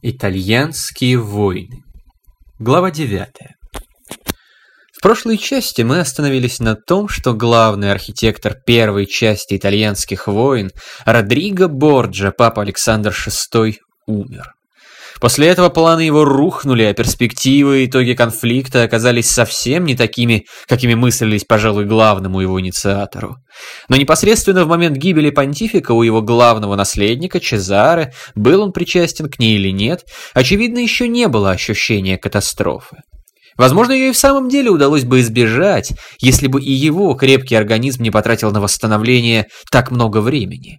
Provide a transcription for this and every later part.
Итальянские войны. Глава 9. В прошлой части мы остановились на том, что главный архитектор первой части итальянских войн, Родриго Борджа, папа Александр VI, умер. После этого планы его рухнули, а перспективы и итоги конфликта оказались совсем не такими, какими мыслились, пожалуй, главному его инициатору. Но непосредственно в момент гибели понтифика у его главного наследника, Чезаре, был он причастен к ней или нет, очевидно, еще не было ощущения катастрофы. Возможно, ее и в самом деле удалось бы избежать, если бы и его крепкий организм не потратил на восстановление так много времени.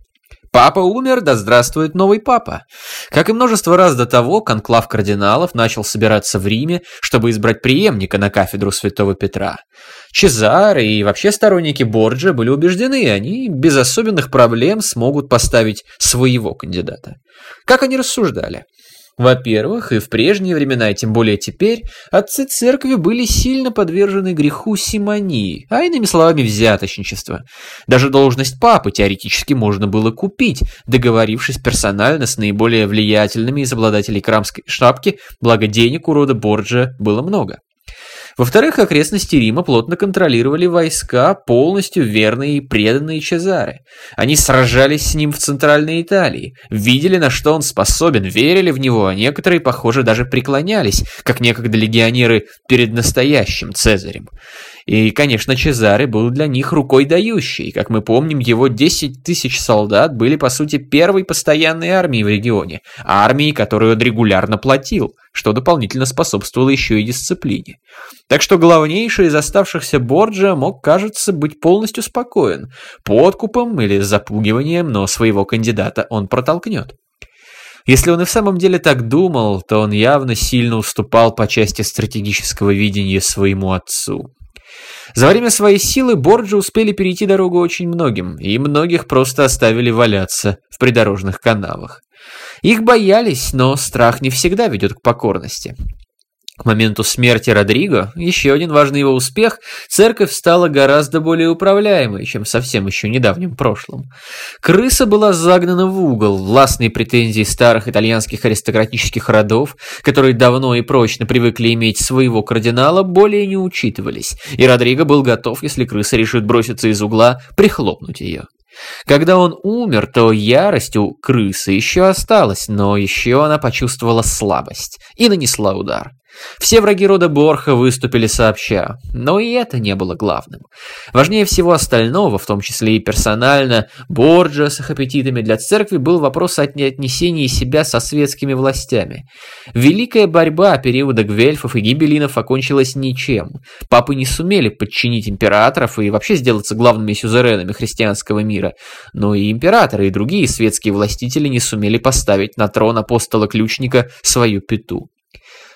Папа умер, да здравствует новый папа. Как и множество раз до того, конклав кардиналов начал собираться в Риме, чтобы избрать преемника на кафедру святого Петра. Чезаре и вообще сторонники Борджа были убеждены, они без особенных проблем смогут поставить своего кандидата. Как они рассуждали? Во-первых, и в прежние времена, и тем более теперь, отцы церкви были сильно подвержены греху симонии, а иными словами взяточничества. Даже должность папы теоретически можно было купить, договорившись персонально с наиболее влиятельными из обладателей крамской шапки, благо денег у рода Борджа было много. Во-вторых, окрестности Рима плотно контролировали войска, полностью верные и преданные Чезаре. Они сражались с ним в Центральной Италии, видели, на что он способен, верили в него, а некоторые, похоже, даже преклонялись, как некогда легионеры перед настоящим Цезарем. И, конечно, Чезаре был для них рукой дающий. Как мы помним, его 10 тысяч солдат были, по сути, первой постоянной армией в регионе, армией, которую он регулярно платил, что дополнительно способствовало еще и дисциплине. Так что главнейший из оставшихся Борджа мог, кажется, быть полностью спокоен. Подкупом или запугиванием, но своего кандидата он протолкнет. Если он и в самом деле так думал, то он явно сильно уступал по части стратегического видения своему отцу. За время своей силы Борджи успели перейти дорогу очень многим, и многих просто оставили валяться в придорожных канавах. Их боялись, но страх не всегда ведет к покорности. К моменту смерти Родриго, еще один важный его успех, церковь стала гораздо более управляемой, чем совсем еще недавнем прошлом. Крыса была загнана в угол, властные претензии старых итальянских аристократических родов, которые давно и прочно привыкли иметь своего кардинала, более не учитывались, и Родриго был готов, если крыса решит броситься из угла, прихлопнуть ее. Когда он умер, то ярость у крысы еще осталась, но еще она почувствовала слабость и нанесла удар. Все враги рода Борха выступили сообща, но и это не было главным. Важнее всего остального, в том числе и персонально, Борджа с их аппетитами для церкви был вопрос о отнесении себя со светскими властями. Великая борьба периода Гвельфов и Гибелинов окончилась ничем. Папы не сумели подчинить императоров и вообще сделаться главными сюзеренами христианского мира, но и императоры и другие светские властители не сумели поставить на трон апостола-ключника свою пету.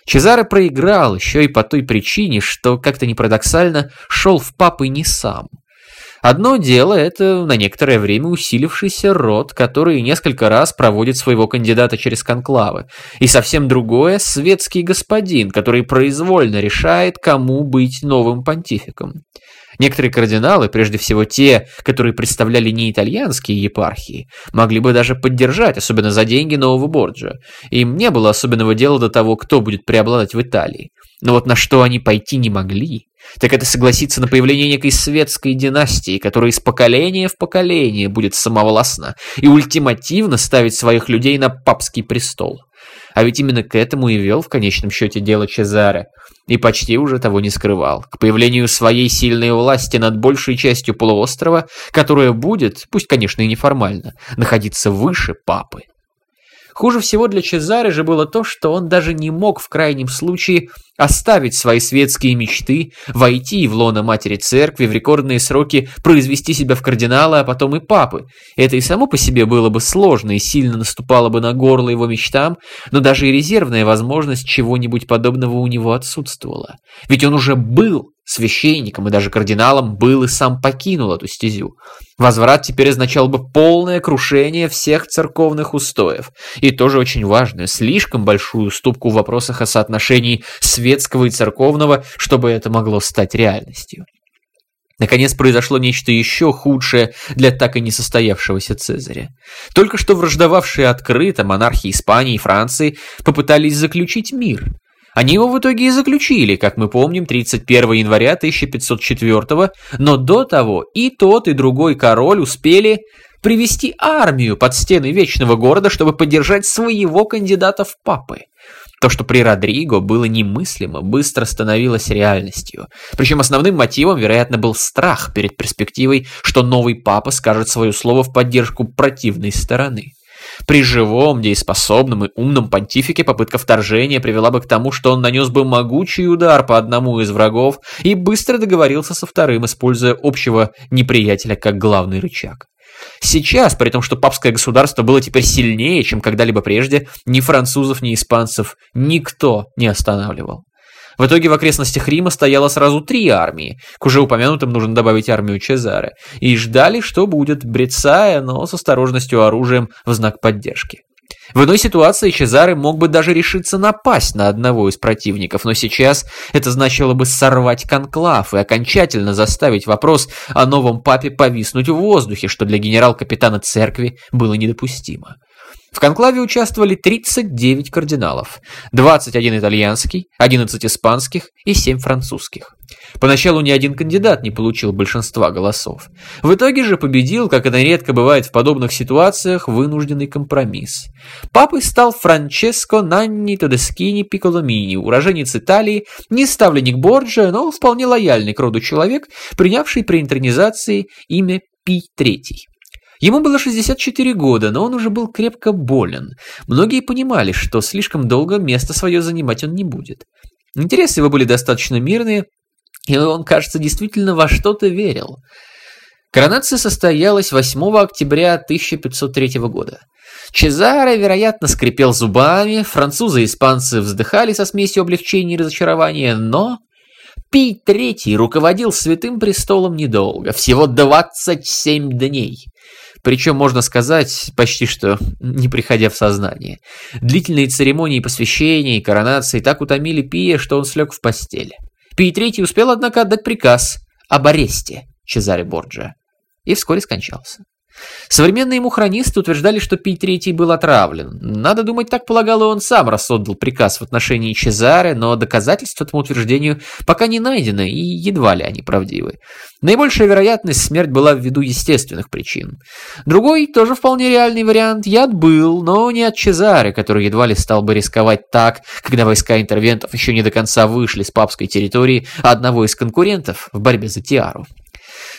Чезаре проиграл еще и по той причине, что, как-то не парадоксально, шел в папы не сам. Одно дело – это на некоторое время усилившийся род, который несколько раз проводит своего кандидата через конклавы. И совсем другое – светский господин, который произвольно решает, кому быть новым понтификом. Некоторые кардиналы, прежде всего те, которые представляли не итальянские епархии, могли бы даже поддержать, особенно за деньги нового Борджа. Им не было особенного дела до того, кто будет преобладать в Италии. Но вот на что они пойти не могли, так это согласиться на появление некой светской династии, которая из поколения в поколение будет самовластна и ультимативно ставить своих людей на папский престол. А ведь именно к этому и вел в конечном счете дело Чезаре. И почти уже того не скрывал. К появлению своей сильной власти над большей частью полуострова, которая будет, пусть, конечно, и неформально, находиться выше папы. Хуже всего для Чезаре же было то, что он даже не мог в крайнем случае оставить свои светские мечты, войти в лоно матери церкви в рекордные сроки, произвести себя в кардинала, а потом и папы. Это и само по себе было бы сложно и сильно наступало бы на горло его мечтам, но даже и резервная возможность чего-нибудь подобного у него отсутствовала. Ведь он уже был священником и даже кардиналом был и сам покинул эту стезю. Возврат теперь означал бы полное крушение всех церковных устоев. И тоже очень важную, слишком большую уступку в вопросах о соотношении светского и церковного, чтобы это могло стать реальностью. Наконец произошло нечто еще худшее для так и не состоявшегося Цезаря. Только что враждовавшие открыто монархи Испании и Франции попытались заключить мир. Они его в итоге и заключили, как мы помним, 31 января 1504 но до того и тот, и другой король успели привести армию под стены Вечного Города, чтобы поддержать своего кандидата в папы. То, что при Родриго было немыслимо, быстро становилось реальностью. Причем основным мотивом, вероятно, был страх перед перспективой, что новый папа скажет свое слово в поддержку противной стороны. При живом, дееспособном и умном понтифике попытка вторжения привела бы к тому, что он нанес бы могучий удар по одному из врагов и быстро договорился со вторым, используя общего неприятеля как главный рычаг. Сейчас, при том, что папское государство было теперь сильнее, чем когда-либо прежде, ни французов, ни испанцев никто не останавливал. В итоге в окрестностях Рима стояло сразу три армии, к уже упомянутым нужно добавить армию Чезаре, и ждали, что будет, брецая, но с осторожностью оружием в знак поддержки. В иной ситуации Чезаре мог бы даже решиться напасть на одного из противников, но сейчас это значило бы сорвать конклав и окончательно заставить вопрос о новом папе повиснуть в воздухе, что для генерал-капитана церкви было недопустимо. В конклаве участвовали 39 кардиналов, 21 итальянский, 11 испанских и 7 французских. Поначалу ни один кандидат не получил большинства голосов. В итоге же победил, как это нередко бывает в подобных ситуациях, вынужденный компромисс. Папой стал Франческо Нанни Тодескини Пиколомини, уроженец Италии, не ставленник Борджа, но вполне лояльный к роду человек, принявший при интернизации имя Пий III. Ему было 64 года, но он уже был крепко болен. Многие понимали, что слишком долго место свое занимать он не будет. Интересы его были достаточно мирные, и он, кажется, действительно во что-то верил. Коронация состоялась 8 октября 1503 года. Чезаре, вероятно, скрипел зубами, французы и испанцы вздыхали со смесью облегчения и разочарования, но Пий III руководил Святым Престолом недолго, всего 27 дней. Причем, можно сказать, почти что не приходя в сознание. Длительные церемонии посвящения и коронации так утомили Пия, что он слег в постель. Пий III успел, однако, отдать приказ об аресте Чезаре Борджа и вскоре скончался. Современные ему хронисты утверждали, что Пий III был отравлен. Надо думать, так полагал и он сам, раз отдал приказ в отношении Чезаре, но доказательств этому утверждению пока не найдено, и едва ли они правдивы. Наибольшая вероятность смерть была ввиду естественных причин. Другой, тоже вполне реальный вариант, яд был, но не от Чезаре, который едва ли стал бы рисковать так, когда войска интервентов еще не до конца вышли с папской территории одного из конкурентов в борьбе за Тиару.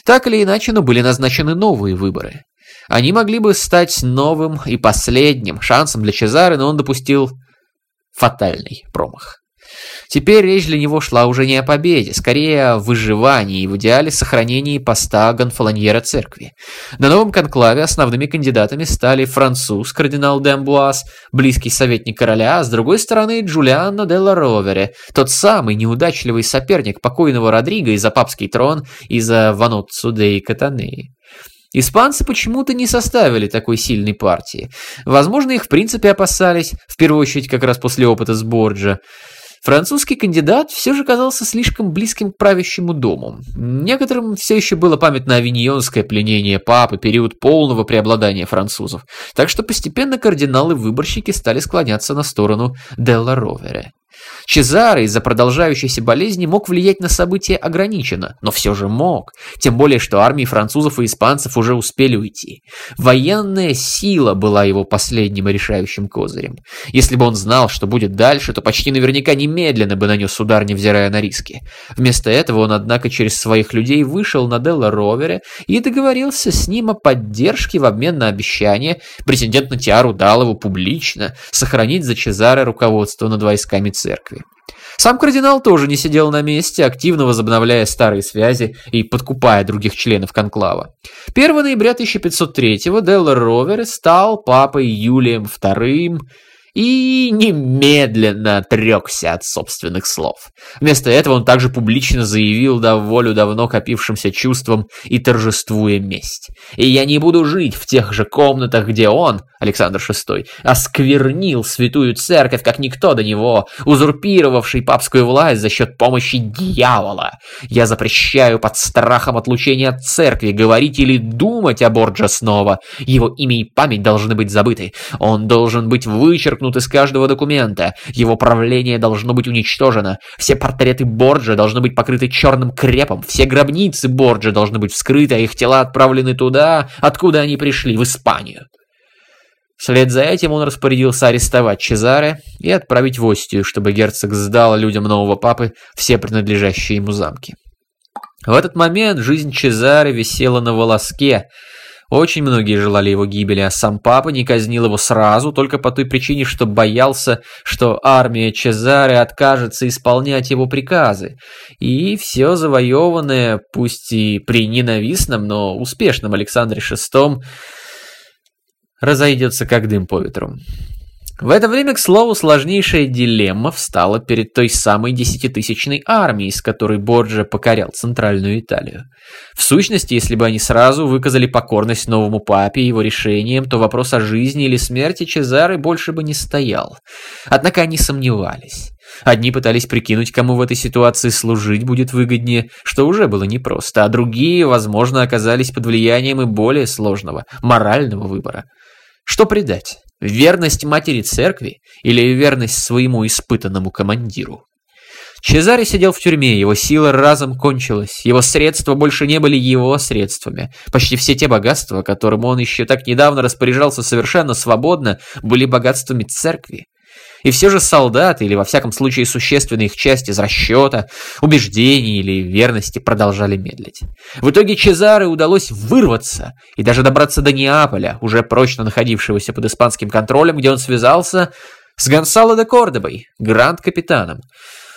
Так или иначе, но были назначены новые выборы. Они могли бы стать новым и последним шансом для Чезары, но он допустил фатальный промах. Теперь речь для него шла уже не о победе, скорее о выживании и в идеале сохранении поста гонфолоньера церкви. На новом конклаве основными кандидатами стали француз, кардинал де Амбуаз, близкий советник короля, а с другой стороны Джулиано де ла Ровере, тот самый неудачливый соперник покойного Родриго и за папский трон и за Ваноццу де Катанеи. Испанцы почему-то не составили такой сильной партии. Возможно, их в принципе опасались, в первую очередь как раз после опыта с Борджа. Французский кандидат все же казался слишком близким к правящему дому. Некоторым все еще было памятно авиньонское пленение папы, период полного преобладания французов. Так что постепенно кардиналы-выборщики стали склоняться на сторону Делла Ровере. Чезаре из-за продолжающейся болезни мог влиять на события ограниченно, но все же мог. Тем более, что армии французов и испанцев уже успели уйти. Военная сила была его последним и решающим козырем. Если бы он знал, что будет дальше, то почти наверняка немедленно бы нанес удар, невзирая на риски. Вместо этого он, однако, через своих людей вышел на Делла Ровере и договорился с ним о поддержке в обмен на обещание, претендент на Тиару дал его публично, сохранить за Чезаре руководство над войсками церкви. Сам кардинал тоже не сидел на месте, активно возобновляя старые связи и подкупая других членов конклава. 1 ноября 1503-го Делла Ровер стал папой Юлием II и немедленно отрекся от собственных слов. Вместо этого он также публично заявил да волю давно копившимся чувствам и торжествуя месть. «И я не буду жить в тех же комнатах, где он, Александр VI, осквернил святую церковь, как никто до него, узурпировавший папскую власть за счет помощи дьявола. Я запрещаю под страхом отлучения от церкви говорить или думать о Борджа снова. Его имя и память должны быть забыты. Он должен быть вычеркнут из каждого документа. Его правление должно быть уничтожено. Все портреты Борджа должны быть покрыты черным крепом. Все гробницы Борджа должны быть вскрыты, а их тела отправлены туда, откуда они пришли, в Испанию. Вслед за этим он распорядился арестовать Чезаре и отправить в Остию, чтобы герцог сдал людям нового папы все принадлежащие ему замки. В этот момент жизнь Чезаре висела на волоске. Очень многие желали его гибели, а сам папа не казнил его сразу, только по той причине, что боялся, что армия Чезаре откажется исполнять его приказы. И все завоеванное, пусть и при ненавистном, но успешном Александре VI, разойдется как дым по ветру. В это время, к слову, сложнейшая дилемма встала перед той самой десятитысячной армией, с которой Борджа покорял Центральную Италию. В сущности, если бы они сразу выказали покорность новому папе и его решениям, то вопрос о жизни или смерти Чезары больше бы не стоял. Однако они сомневались. Одни пытались прикинуть, кому в этой ситуации служить будет выгоднее, что уже было непросто, а другие, возможно, оказались под влиянием и более сложного, морального выбора. Что предать? Верность матери церкви или верность своему испытанному командиру? Чезаре сидел в тюрьме, его сила разом кончилась, его средства больше не были его средствами. Почти все те богатства, которым он еще так недавно распоряжался совершенно свободно, были богатствами церкви. И все же солдаты, или во всяком случае существенная их часть из расчета, убеждений или верности продолжали медлить. В итоге Чезаре удалось вырваться и даже добраться до Неаполя, уже прочно находившегося под испанским контролем, где он связался с Гонсало де Кордобой, гранд-капитаном.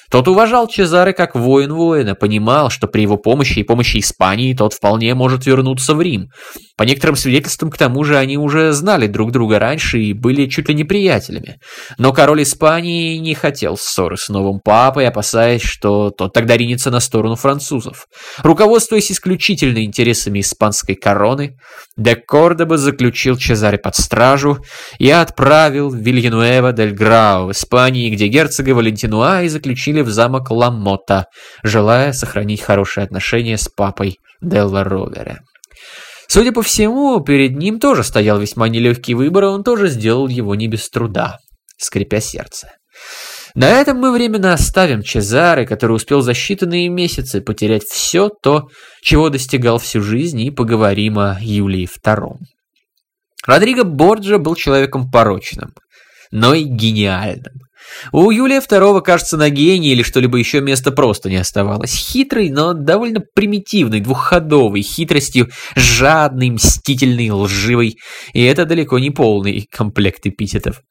Тот уважал Чезаре как воин воина, понимал, что при его помощи и помощи Испании тот вполне может вернуться в Рим. По некоторым свидетельствам, к тому же, они уже знали друг друга раньше и были чуть ли не приятелями. Но король Испании не хотел ссоры с новым папой, опасаясь, что тот тогда ринется на сторону французов. Руководствуясь исключительно интересами испанской короны, де Кордоба заключил Чезаре под стражу и отправил Вильянуэва дель Грау в Испании, где герцога Валентинуа и заключили в замок Ламота, желая сохранить хорошие отношения с папой Делла Ровере. Судя по всему, перед ним тоже стоял весьма нелегкий выбор, и он тоже сделал его не без труда, скрипя сердце. На этом мы временно оставим Чезаре, который успел за считанные месяцы потерять все то, чего достигал всю жизнь, и поговорим о Юлии II. Родриго Борджа был человеком порочным, но и гениальным. У Юлия II, кажется, на гении или что-либо еще места просто не оставалось. Хитрый, но довольно примитивный, двухходовый, хитростью жадный, мстительный, лживый. И это далеко не полный комплект эпитетов.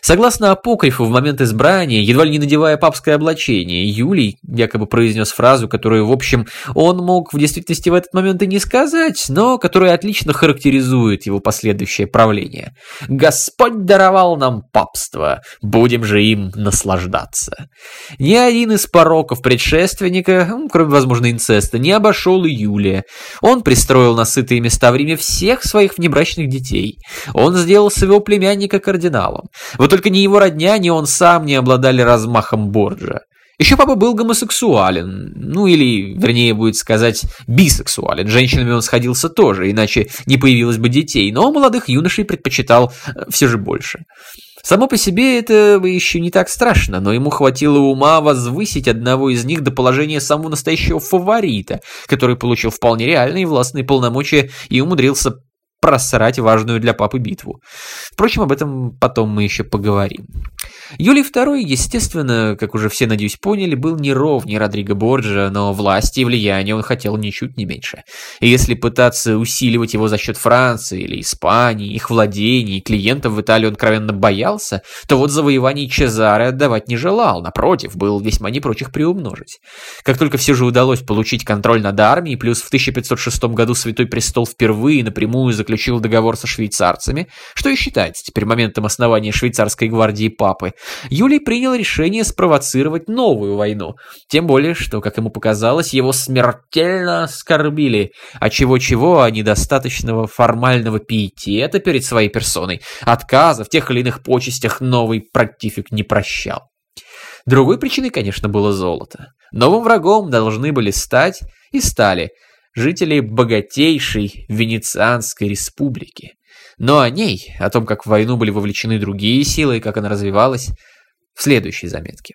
Согласно апокрифу, в момент избрания, едва ли не надевая папское облачение, Юлий якобы произнес фразу, которую, в общем, он мог в действительности в этот момент и не сказать, но которая отлично характеризует его последующее правление. «Господь даровал нам папство, будем же им наслаждаться. Ни один из пороков предшественника, кроме, возможно, инцеста, не обошел и Юлия. Он пристроил на сытые места в Риме всех своих внебрачных детей. Он сделал своего племянника кардиналом. Вот только ни его родня, ни он сам не обладали размахом Борджа. Еще папа был гомосексуален, ну или, вернее, будет сказать, бисексуален. Женщинами он сходился тоже, иначе не появилось бы детей, но молодых юношей предпочитал э, все же больше. Само по себе это еще не так страшно, но ему хватило ума возвысить одного из них до положения самого настоящего фаворита, который получил вполне реальные властные полномочия и умудрился просрать важную для папы битву. Впрочем, об этом потом мы еще поговорим. Юлий II, естественно, как уже все, надеюсь, поняли, был не ровнее Родриго Борджа, но власти и влияния он хотел ничуть не меньше. И если пытаться усиливать его за счет Франции или Испании, их владений, клиентов в Италии он откровенно боялся, то вот завоеваний Чезаре отдавать не желал, напротив, был весьма не прочь их приумножить. Как только все же удалось получить контроль над армией, плюс в 1506 году Святой Престол впервые напрямую заключил договор со швейцарцами, что и считается теперь моментом основания швейцарской гвардии Папы, Юлий принял решение спровоцировать новую войну. Тем более, что, как ему показалось, его смертельно оскорбили, а чего-чего, а недостаточного формального пиетета перед своей персоной, отказа в тех или иных почестях новый противник не прощал. Другой причиной, конечно, было золото. Новым врагом должны были стать и стали жители богатейшей Венецианской республики. Но о ней, о том, как в войну были вовлечены другие силы и как она развивалась, в следующей заметке.